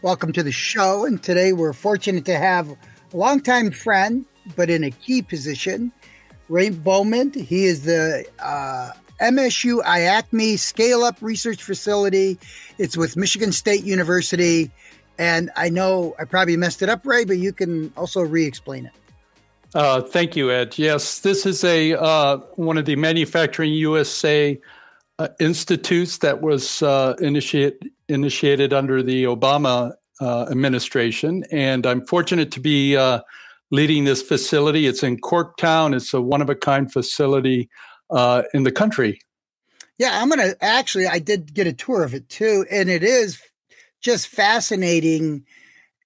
Welcome to the show. And today we're fortunate to have a longtime friend, but in a key position, Ray Boeman. He is the uh, MSU IACMI Scale Up Research Facility. It's with Michigan State University. And I know I probably messed it up, Ray, but you can also re explain it. Uh, thank you, Ed. Yes, this is a uh, one of the Manufacturing USA uh, institutes that was uh, initiate, initiated under the Obama uh, administration. And I'm fortunate to be uh, leading this facility. It's in Corktown, it's a one of a kind facility uh, in the country. Yeah, I'm going to actually, I did get a tour of it too. And it is just fascinating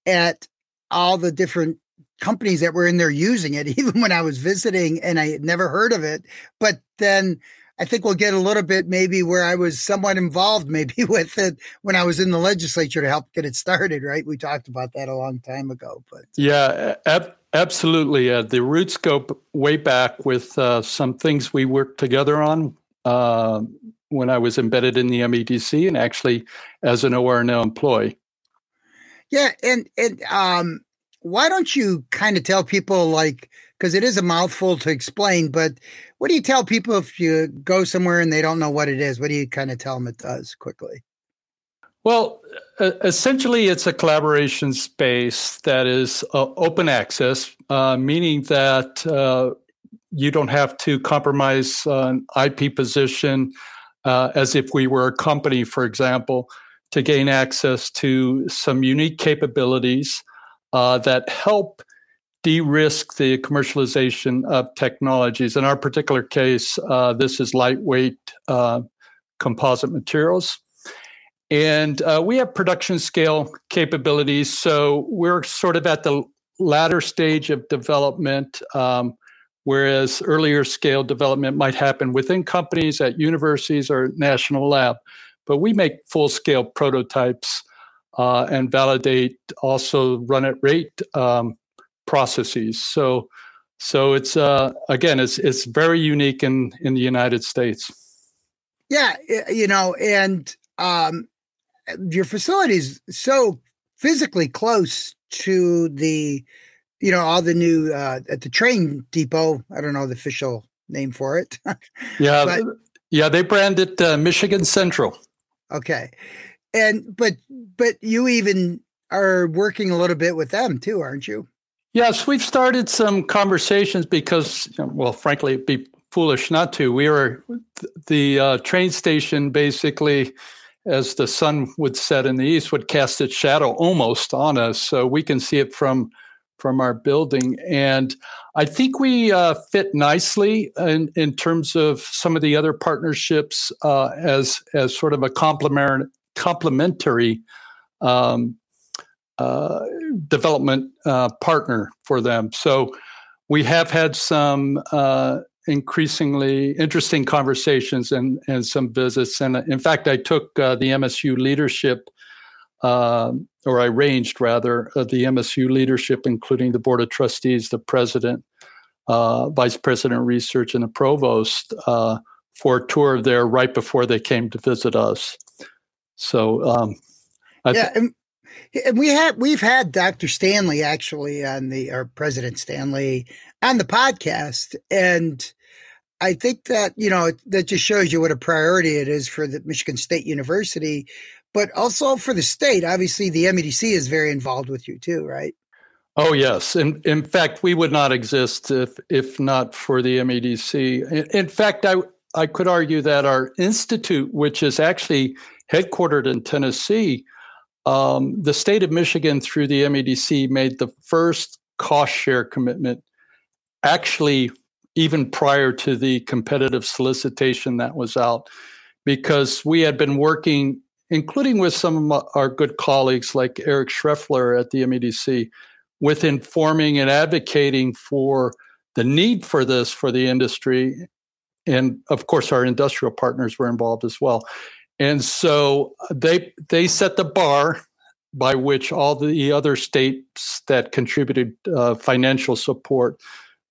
at all the different companies that were in there using it, even when I was visiting and I had never heard of it. But then I think we'll get a little bit maybe where I was somewhat involved maybe with it when I was in the legislature to help get it started, right? We talked about that a long time ago, but yeah, ab- absolutely. Uh, the roots go way back with uh, some things we worked together on uh, when I was embedded in the MEDC and actually as an ORNL employee. Yeah, and and um, why don't you kind of tell people like because it is a mouthful to explain, but what do you tell people if you go somewhere and they don't know what it is? What do you kind of tell them it does quickly? Well, essentially, it's a collaboration space that is uh, open access, uh, meaning that uh, you don't have to compromise an IP position uh, as if we were a company, for example, to gain access to some unique capabilities uh, that help de-risk the commercialization of technologies. In our particular case, uh, this is lightweight uh, composite materials. And uh, we have production scale capabilities. So we're sort of at the latter stage of development, um, whereas earlier scale development might happen within companies at universities or national lab. But we make full scale prototypes uh, and validate, also run at rate um, processes. So, so it's uh, again, it's it's very unique in in the United States. Yeah, you know, and um, your facility is so physically close to the, you know, all the new uh, at the train depot. I don't know the official name for it. yeah, but, yeah, they brand it uh, Michigan Central. Okay, and but but you even are working a little bit with them too, aren't you? Yes, we've started some conversations because, well, frankly, it'd be foolish not to. We were the uh, train station basically, as the sun would set in the east, would cast its shadow almost on us, so we can see it from from our building. And I think we uh, fit nicely in, in terms of some of the other partnerships uh, as as sort of a complement complementary um, uh, development uh, partner for them. So we have had some uh, increasingly interesting conversations and, and some visits. And in fact, I took uh, the MSU leadership, um, or I arranged rather, the MSU leadership, including the board of trustees, the president, uh, vice president of research, and the provost for a tour there right before they came to visit us. So, um, yeah, and we have we've had Dr. Stanley actually on the or President Stanley on the podcast, and I think that you know that just shows you what a priority it is for the Michigan State University, but also for the state. Obviously, the MEDC is very involved with you too, right? Oh yes, in in fact, we would not exist if if not for the MEDC. In, in fact, I I could argue that our institute, which is actually headquartered in Tennessee, um, the state of Michigan, through the MEDC, made the first cost share commitment, actually, even prior to the competitive solicitation that was out, because we had been working including with some of our good colleagues like Eric Schreffler at the MEDC, with informing and advocating for the need for this for the industry. And of course, our industrial partners were involved as well. And so they they set the bar by which all the other states that contributed uh, financial support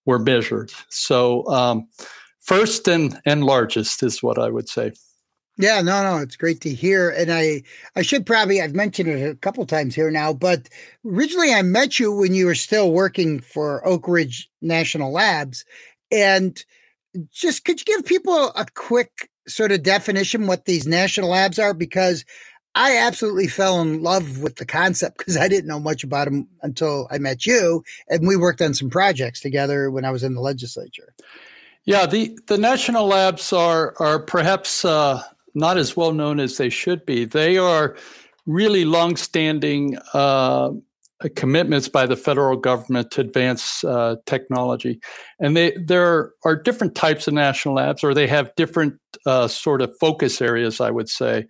were measured. So um, first and and largest is what I would say. Yeah, no, no, it's great to hear. And I I should probably I've mentioned it a couple times here now, but originally I met you when you were still working for Oak Ridge National Labs. And just could you give people a quick sort of definition what these national labs are? Because I absolutely fell in love with the concept because I didn't know much about them until I met you, and we worked on some projects together when I was in the legislature. Yeah, the the national labs are are perhaps uh, not as well known as they should be. They are really longstanding uh, commitments by the federal government to advance uh, technology, and they there are different types of national labs, or they have different uh, sort of focus areas. I would say.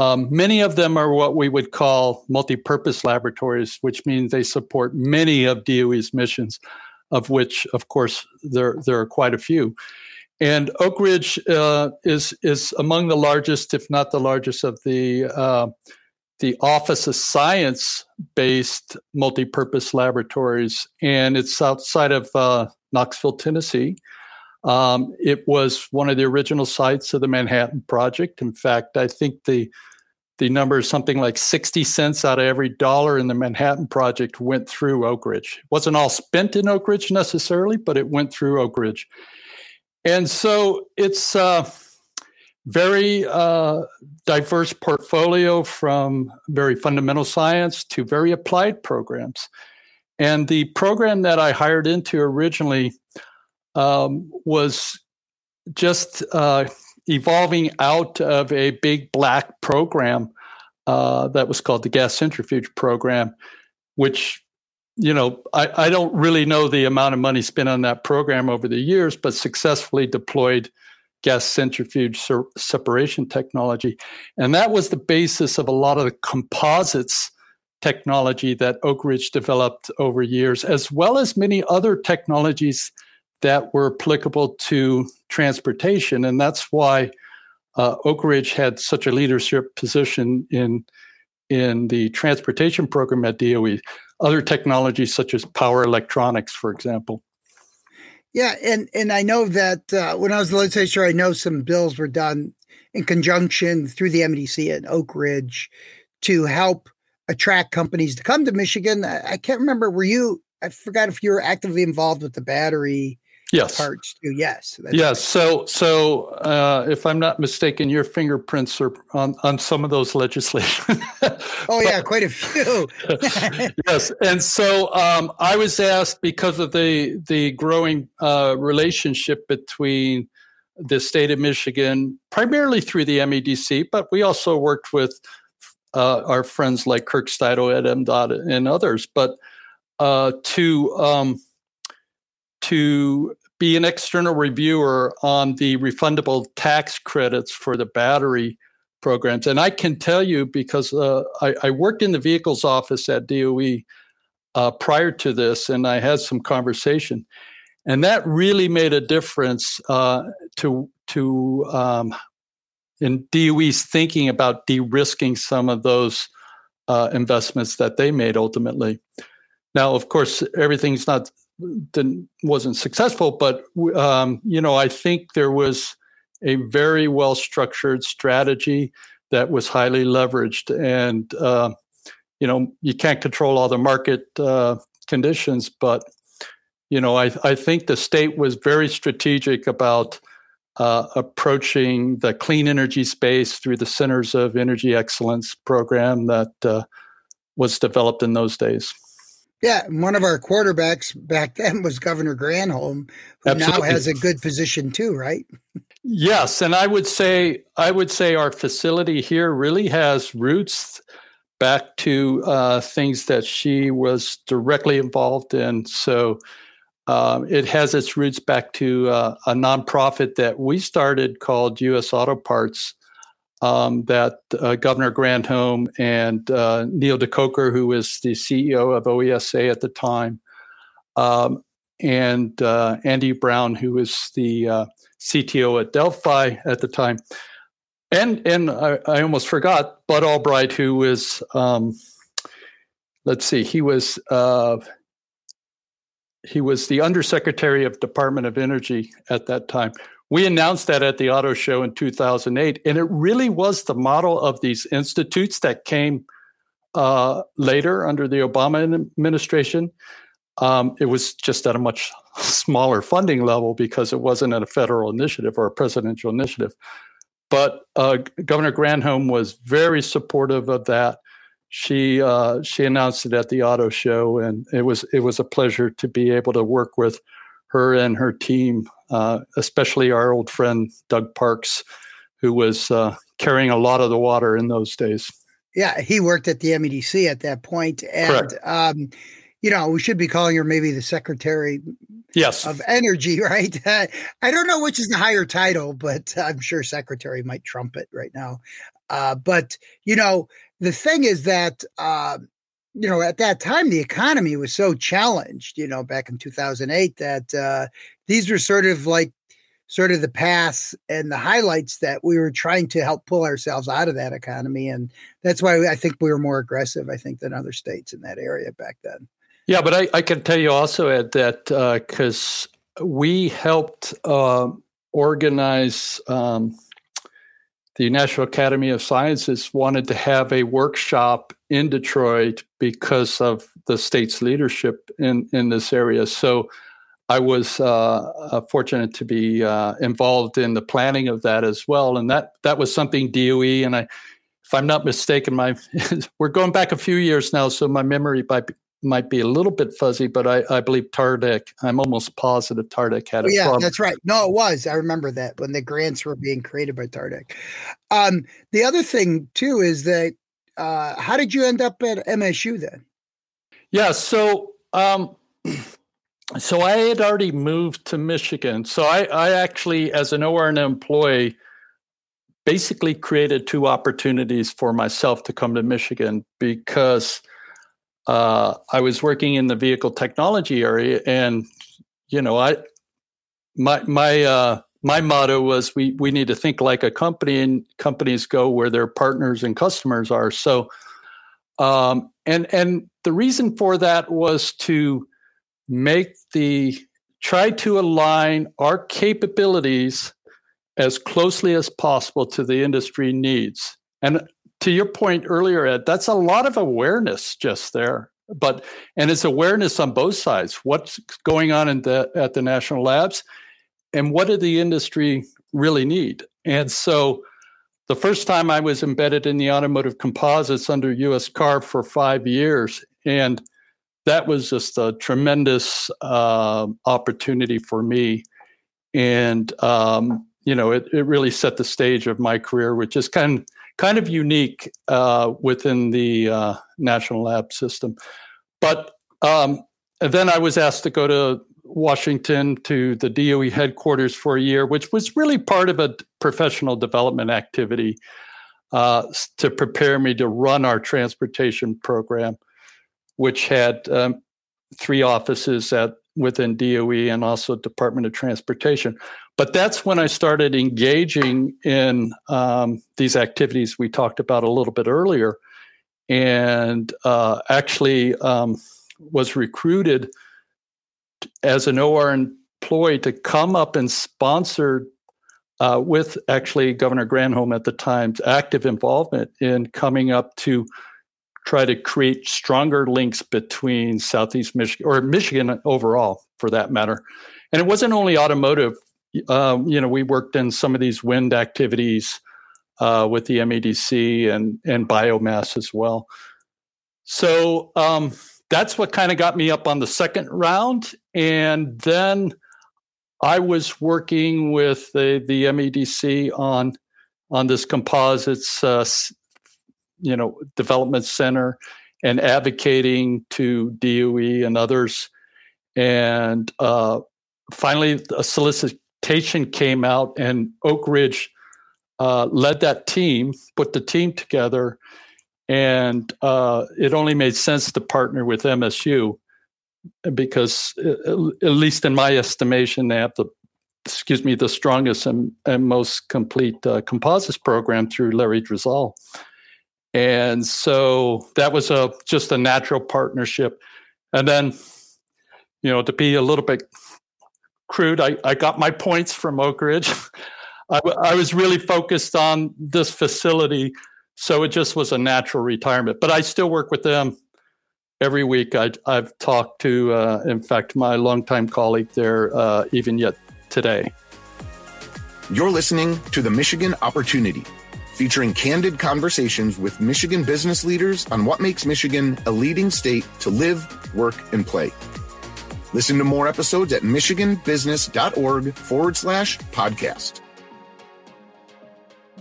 Um, many of them are what we would call multi-purpose laboratories, which means they support many of DOE's missions, of which, of course, there there are quite a few. And Oak Ridge uh, is is among the largest, if not the largest, of the uh, the Office of Science based multi-purpose laboratories, and it's outside of uh, Knoxville, Tennessee. Um, it was one of the original sites of the Manhattan Project. In fact, I think the the number is something like 60 cents out of every dollar in the Manhattan Project went through Oak Ridge. It wasn't all spent in Oak Ridge necessarily, but it went through Oak Ridge. And so it's a very uh, diverse portfolio from very fundamental science to very applied programs. And the program that I hired into originally um, was just uh, evolving out of a big black program uh, that was called the gas centrifuge program, which you know I, I don't really know the amount of money spent on that program over the years, but successfully deployed gas centrifuge ser- separation technology, and that was the basis of a lot of the composites technology that Oak Ridge developed over years, as well as many other technologies that were applicable to transportation. And that's why uh, Oak Ridge had such a leadership position in, in the transportation program at DOE. Other technologies such as power electronics, for example. Yeah, and and I know that uh, when I was the legislature, I know some bills were done in conjunction through the MDC at Oak Ridge to help attract companies to come to Michigan. I, I can't remember. Were you? I forgot if you were actively involved with the battery yes. parts too. Yes. Yes. Right. So, so uh, if I'm not mistaken, your fingerprints are on, on some of those legislation. oh yeah, quite a few. yes, and so um, I was asked because of the the growing uh, relationship between the state of Michigan, primarily through the MEDC, but we also worked with uh, our friends like Kirk Steudle at MDOT and others, but uh, to um, to be an external reviewer on the refundable tax credits for the battery programs. And I can tell you because uh, I, I, worked in the vehicles office at DOE uh, prior to this, and I had some conversation, and that really made a difference uh, to to um, in DOE's thinking about de-risking some of those uh, investments that they made ultimately. Now, of course, everything's not didn't wasn't successful, but um, you know I think there was a very well structured strategy that was highly leveraged, and uh, you know you can't control all the market uh, conditions, but you know I I think the state was very strategic about. Uh, approaching the clean energy space through the Centers of Energy Excellence program that uh, was developed in those days. Yeah, one of our quarterbacks back then was Governor Granholm, who Absolutely. now has a good position too, right? Yes, and I would say I would say our facility here really has roots back to uh, things that she was directly involved in. So um, it has its roots back to uh, a nonprofit that we started called U.S. Auto Parts um, that uh, Governor Granholm and uh, Neil De Koker, who was the CEO of OESA at the time, um, and uh, Andy Brown, who was the uh, CTO at Delphi at the time, and and I, I almost forgot Bud Albright, who was um, let's see, he was uh, he was the undersecretary of Department of Energy at that time we announced that at the auto show in 2008, and it really was the model of these institutes that came uh, later under the Obama administration. Um, it was just at a much smaller funding level because it wasn't a federal initiative or a presidential initiative. But uh, Governor Granholm was very supportive of that. She uh, she announced it at the auto show, and it was it was a pleasure to be able to work with her and her team uh, especially our old friend Doug Parks, who was uh, carrying a lot of the water in those days. Yeah, he worked at the MEDC at that point, and um, you know we should be calling her maybe the secretary. Yes. Of energy, right? Uh, I don't know which is the higher title, but I'm sure secretary might trump it right now. Uh, but you know, the thing is that uh, you know, at that time, the economy was so challenged, you know, back in 2008, that uh, these were sort of like sort of the paths and the highlights that we were trying to help pull ourselves out of that economy. And that's why I think we were more aggressive, I think, than other states in that area back then. Yeah, but I, I can tell you also, Ed, that because uh, we helped uh, organize um, the National Academy of Sciences wanted to have a workshop in Detroit because of the state's leadership in, in this area. So I was uh, uh fortunate to be uh, involved in the planning of that as well, and that that was something DOE and I, if I'm not mistaken, my we're going back a few years now, so my memory might be, might be a little bit fuzzy, but I, I believe TARDEC, I'm almost positive TARDEC had a oh, yeah, problem. that's right. No, it was. I remember that when the grants were being created by TARDEC. Um, the other thing too is that uh, how did you end up at MSU then? Yeah, so um, so I had already moved to Michigan. So I, I actually, as an ORN employee, basically created two opportunities for myself to come to Michigan because uh, I was working in the vehicle technology area, and you know, I my my uh, my motto was we we need to think like a company, and companies go where their partners and customers are. So, um, and and the reason for that was to make the try to align our capabilities as closely as possible to the industry needs. And to your point earlier, Ed, that's a lot of awareness just there. But and it's awareness on both sides. What's going on in the at the national labs, and what did the industry really need? And so, the first time I was embedded in the automotive composites under USCAR for five years, and that was just a tremendous uh, opportunity for me. And um, you know, it, it really set the stage of my career, which is kind kind of unique uh, within the uh, national lab system. But um, then I was asked to go to Washington to the DOE headquarters for a year, which was really part of a professional development activity uh, to prepare me to run our transportation program, which had um, three offices at within DOE and also Department of Transportation. But that's when I started engaging in um, these activities we talked about a little bit earlier, and uh, actually um, was recruited as an OR employee to come up and sponsor uh, with actually Governor Granholm at the time's active involvement in coming up to try to create stronger links between Southeast Michigan or Michigan overall, for that matter. And it wasn't only automotive. Uh, you know, we worked in some of these wind activities uh, with the MEDC and and biomass as well. So um, that's what kind of got me up on the second round, and then I was working with the the MEDC on on this composites uh, you know development center and advocating to DOE and others. And uh, finally, a solicitation came out, and Oak Ridge uh, led that team, put the team together, and uh, it only made sense to partner with MSU because, uh, at least in my estimation, they have the excuse me the strongest and, and most complete uh, composites program through Larry Drzal. And so that was a just a natural partnership. And then, you know, to be a little bit crude, I, I got my points from Oak Ridge. I, I was really focused on this facility, so it just was a natural retirement. But I still work with them every week. I, have talked to, uh, in fact, my longtime colleague there, uh, even yet today. You're listening to the Michigan Opportunity, featuring candid conversations with Michigan business leaders on what makes Michigan a leading state to live, work, and play. Listen to more episodes at michiganbusiness.org forward slash podcast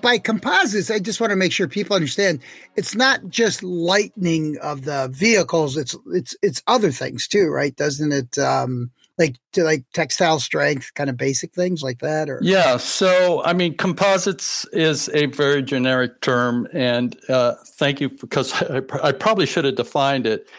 by composites, I just want to make sure people understand it's not just lightning of the vehicles. It's it's it's other things too, right? Doesn't it? Um, like to like textile strength, kind of basic things like that, or yeah. So I mean, composites is a very generic term, and uh, thank you because I, I probably should have defined it.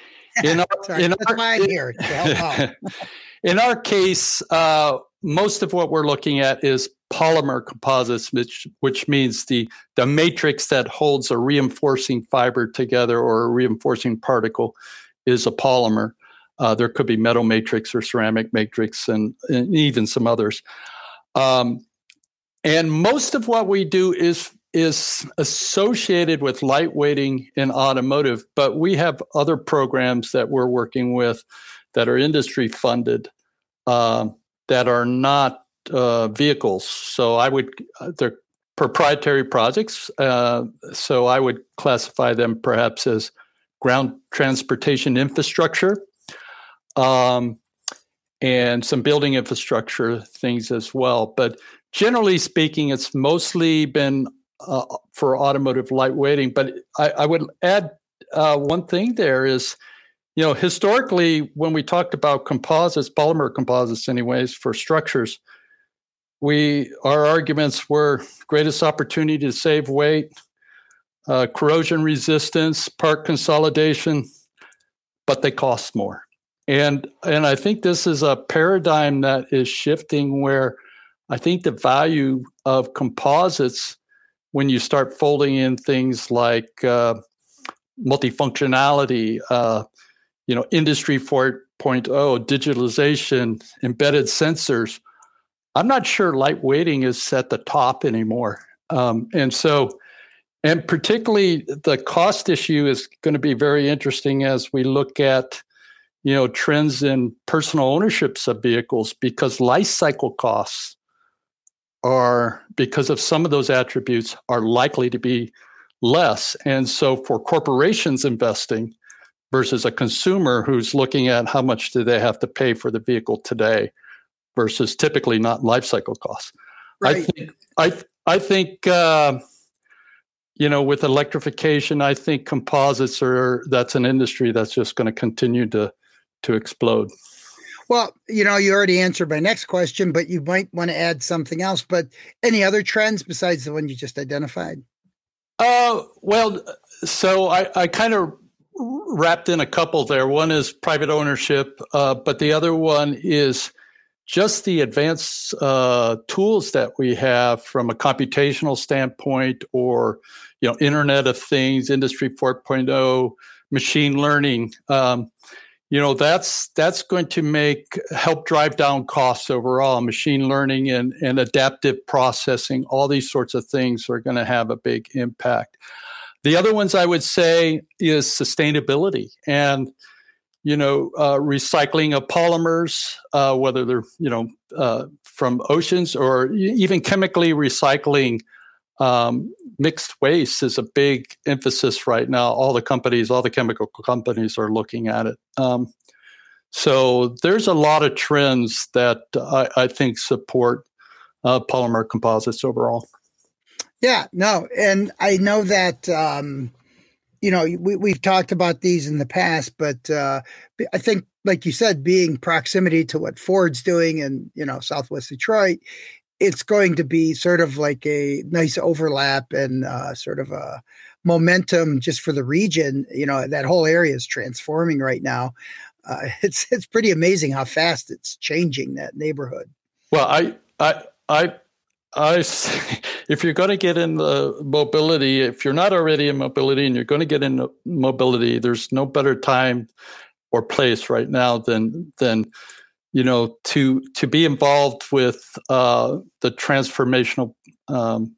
In our, in That's our, here. in our case, uh, most of what we're looking at is polymer composites, which which means the the matrix that holds a reinforcing fiber together or a reinforcing particle is a polymer. Uh, there could be metal matrix or ceramic matrix, and, and even some others. Um, and most of what we do is is associated with lightweighting in automotive, but we have other programs that we're working with that are industry funded uh, that are not uh, vehicles. So I would uh, they're proprietary projects. Uh, so I would classify them perhaps as ground transportation infrastructure, um, and some building infrastructure things as well. But generally speaking, it's mostly been uh, for automotive lightweighting. But I, I would add uh, one thing there is you know, historically, when we talked about composites, polymer composites, anyways, for structures, we our arguments were greatest opportunity to save weight, uh, corrosion resistance, part consolidation, but they cost more. And and I think this is a paradigm that is shifting where I think the value of composites when you start folding in things like uh, multifunctionality, uh, you know, industry 4.0, digitalization, embedded sensors, I'm not sure lightweighting is at the top anymore. Um, and so, and particularly the cost issue is going to be very interesting as we look at, you know, trends in personal ownerships of vehicles because life cycle costs are because of some of those attributes are likely to be less. And so for corporations investing versus a consumer who's looking at how much do they have to pay for the vehicle today versus typically not life cycle costs. Right. I think I I think uh, you know with electrification, I think composites are that's an industry that's just going to continue to to explode. Well, you know, you already answered my next question, but you might want to add something else. But any other trends besides the one you just identified? Uh, well, so I, I kind of wrapped in a couple there. One is private ownership, uh, but the other one is just the advanced uh, tools that we have from a computational standpoint or you know internet of things industry 4.0 machine learning um, you know that's that's going to make help drive down costs overall. Machine learning and, and adaptive processing all these sorts of things are going to have a big impact. The other ones i would say is sustainability and you know, uh, recycling of polymers, uh, whether they're, you know, uh, from oceans or even chemically recycling um, mixed waste is a big emphasis right now. All the companies, all the chemical companies are looking at it. Um, so there's a lot of trends that I, I think support uh, polymer composites overall. Yeah, no, and I know that um, you know, we, we've talked about these in the past, but uh, I think, like you said, being proximity to what Ford's doing in, you know, Southwest Detroit, it's going to be sort of like a nice overlap and uh, sort of a momentum just for the region. You know, that whole area is transforming right now. Uh, it's it's pretty amazing how fast it's changing that neighborhood. Well, I I I I if you're going to get in the mobility, if you're not already in mobility and you're going to get in mobility, there's no better time or place right now than than you know to to be involved with uh, the transformational um,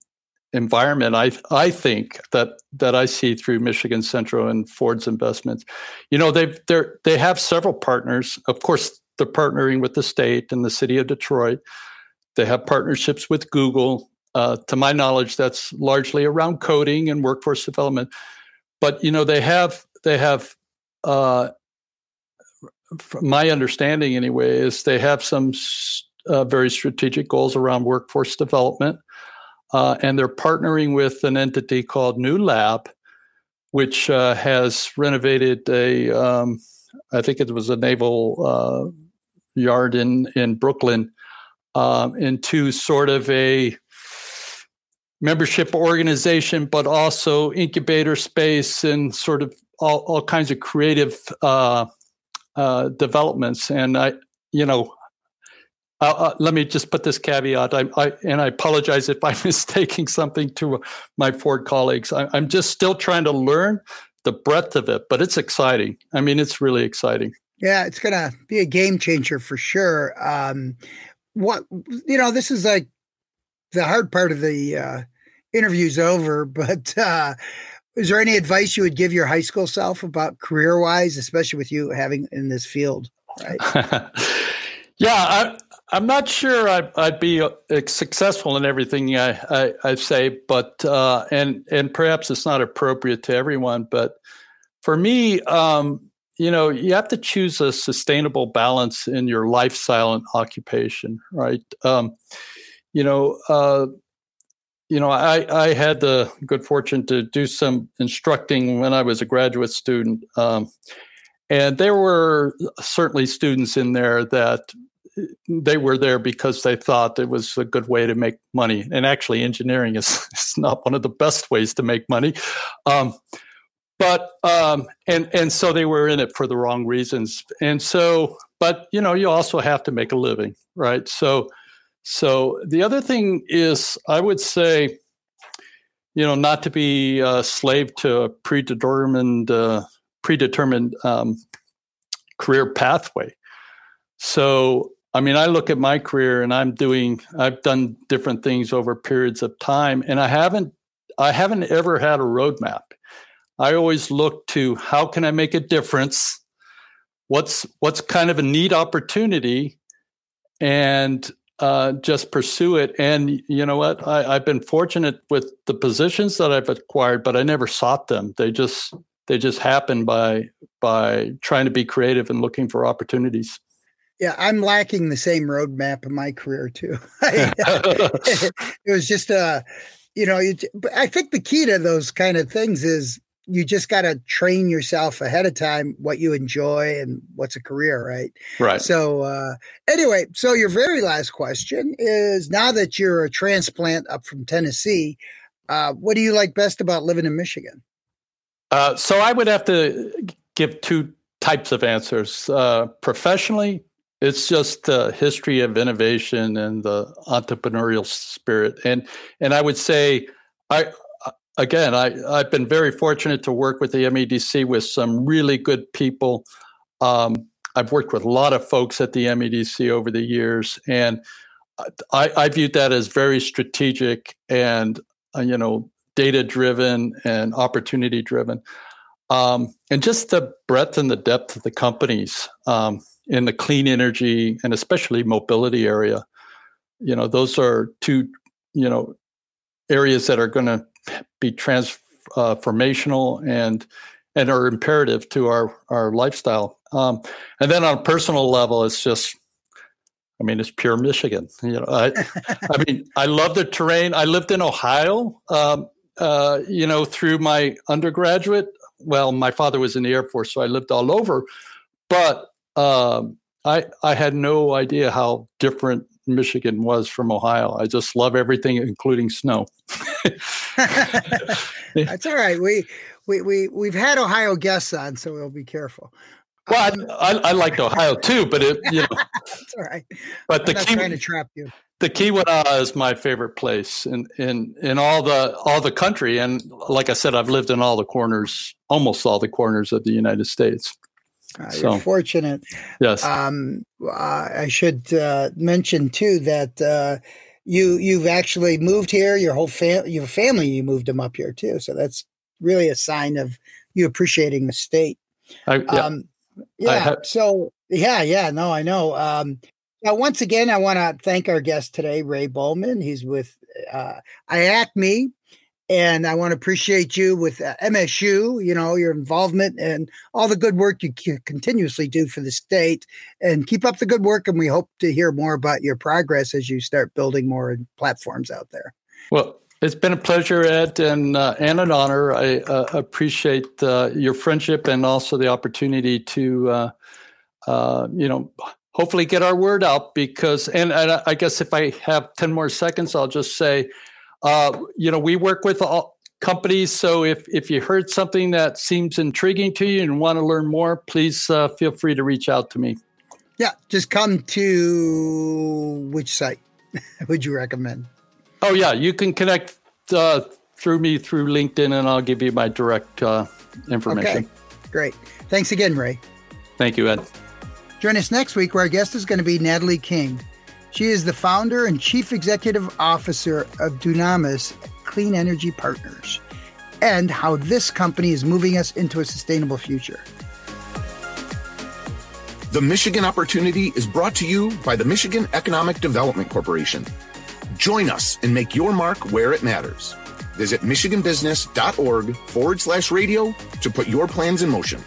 environment. I I think that that I see through Michigan Central and Ford's investments. You know they've they they have several partners. Of course, they're partnering with the state and the city of Detroit. They have partnerships with Google. Uh, to my knowledge, that's largely around coding and workforce development. But you know they have they have uh, my understanding anyway, is they have some uh, very strategic goals around workforce development. Uh, and they're partnering with an entity called Newlab, which uh, has renovated a, um, I think it was a naval uh, yard in, in Brooklyn, um, into sort of a membership organization, but also incubator space and sort of all, all kinds of creative uh, developments. And I, you know, uh, uh, let me just put this caveat. I, I, and I apologize if I'm mistaking something to my Ford colleagues. I, I'm just still trying to learn the breadth of it, but it's exciting. I mean, it's really exciting. Yeah, it's going to be a game changer for sure. Um, what you know, this is like the hard part of the uh, interview's over, but uh, is there any advice you would give your high school self about career wise, especially with you having in this field? Right. yeah, I, I'm not sure I'd, I'd be uh, successful in everything I, I, I say, but uh, and and perhaps it's not appropriate to everyone, but for me, um, you know, you have to choose a sustainable balance in your lifestyle and occupation, right? Um, you know, uh, you know, I, I had the good fortune to do some instructing when I was a graduate student. Um, and there were certainly students in there that they were there because they thought it was a good way to make money. And actually, engineering is, is not one of the best ways to make money. Um, but um, and and so they were in it for the wrong reasons. And so, but you know, you also have to make a living, right? So so the other thing is, I would say, you know, not to be a slave to a predetermined uh, predetermined um, career pathway. So, I mean, I look at my career and I'm doing, I've done different things over periods of time, and I haven't, I haven't ever had a roadmap. I always look to how can I make a difference? What's what's kind of a neat opportunity, and uh, just pursue it. And you know what? I, have been fortunate with the positions that I've acquired, but I never sought them. They just they just happen by by trying to be creative and looking for opportunities. Yeah, I'm lacking the same roadmap in my career too. it was just a, uh, you know, I think the key to those kind of things is you just got to train yourself ahead of time what you enjoy and what's a career, right? Right. So, uh, anyway, so your very last question is now that you're a transplant up from Tennessee, uh, what do you like best about living in Michigan? Uh, so, I would have to give two types of answers. Uh, professionally, it's just the history of innovation and the entrepreneurial spirit, and and I would say I again, I, I've been very fortunate to work with the MEDC with some really good people. Um, I've worked with a lot of folks at the MEDC over the years, and I, I viewed that as very strategic and uh, you know data driven and opportunity driven. Um, and just the breadth and the depth of the companies um, in the clean energy and especially mobility area. You know, those are two you know areas that are going to be transformational and and are imperative to our our lifestyle. Um, and then on a personal level, it's just, I mean, it's pure Michigan. You know, I, I mean, I love the terrain. I lived in Ohio, um, uh, you know, through my undergraduate. Well, my father was in the Air Force, so I lived all over. But um, I I had no idea how different Michigan was from Ohio. I just love everything, including snow. That's all right. We we we we've had Ohio guests on, so we'll be careful. Well, um, I, I, I liked Ohio too, but it you know. That's all right. But I'm the key trying to trap you. The Keweenaw is my favorite place in, in in all the all the country, and like I said, I've lived in all the corners, almost all the corners of the United States. Uh, so, you're fortunate. Yes. Um, uh, I should uh, mention too that uh, you you've actually moved here. Your whole family, your family, you moved them up here too. So that's really a sign of you appreciating the state. I, yeah. Um, yeah. Have- so yeah, yeah. No, I know. Um, now, once again, I want to thank our guest today, Ray Boeman. He's with uh, IACMI, and I want to appreciate you with uh, MSU, you know, your involvement and all the good work you continuously do for the state. And keep up the good work. And we hope to hear more about your progress as you start building more platforms out there. Well, it's been a pleasure, Ed, and, uh, and an honor. I uh, appreciate uh, your friendship and also the opportunity to, uh, uh, you know, hopefully get our word out because, and, and I guess if I have 10 more seconds, I'll just say, uh, you know, we work with all companies. So if, if you heard something that seems intriguing to you and want to learn more, please uh, feel free to reach out to me. Yeah, just come to which site would you recommend? Oh, yeah, you can connect uh, through me through LinkedIn and I'll give you my direct uh, information. Okay, great. Thanks again, Ray. Thank you, Ed. Join us next week where our guest is going to be Natalie King. She is the founder and chief executive officer of Dunamis Clean Energy Partners and how this company is moving us into a sustainable future. The Michigan Opportunity is brought to you by the Michigan Economic Development Corporation. Join us and make your mark where it matters. Visit michiganbusiness.org forward slash radio to put your plans in motion.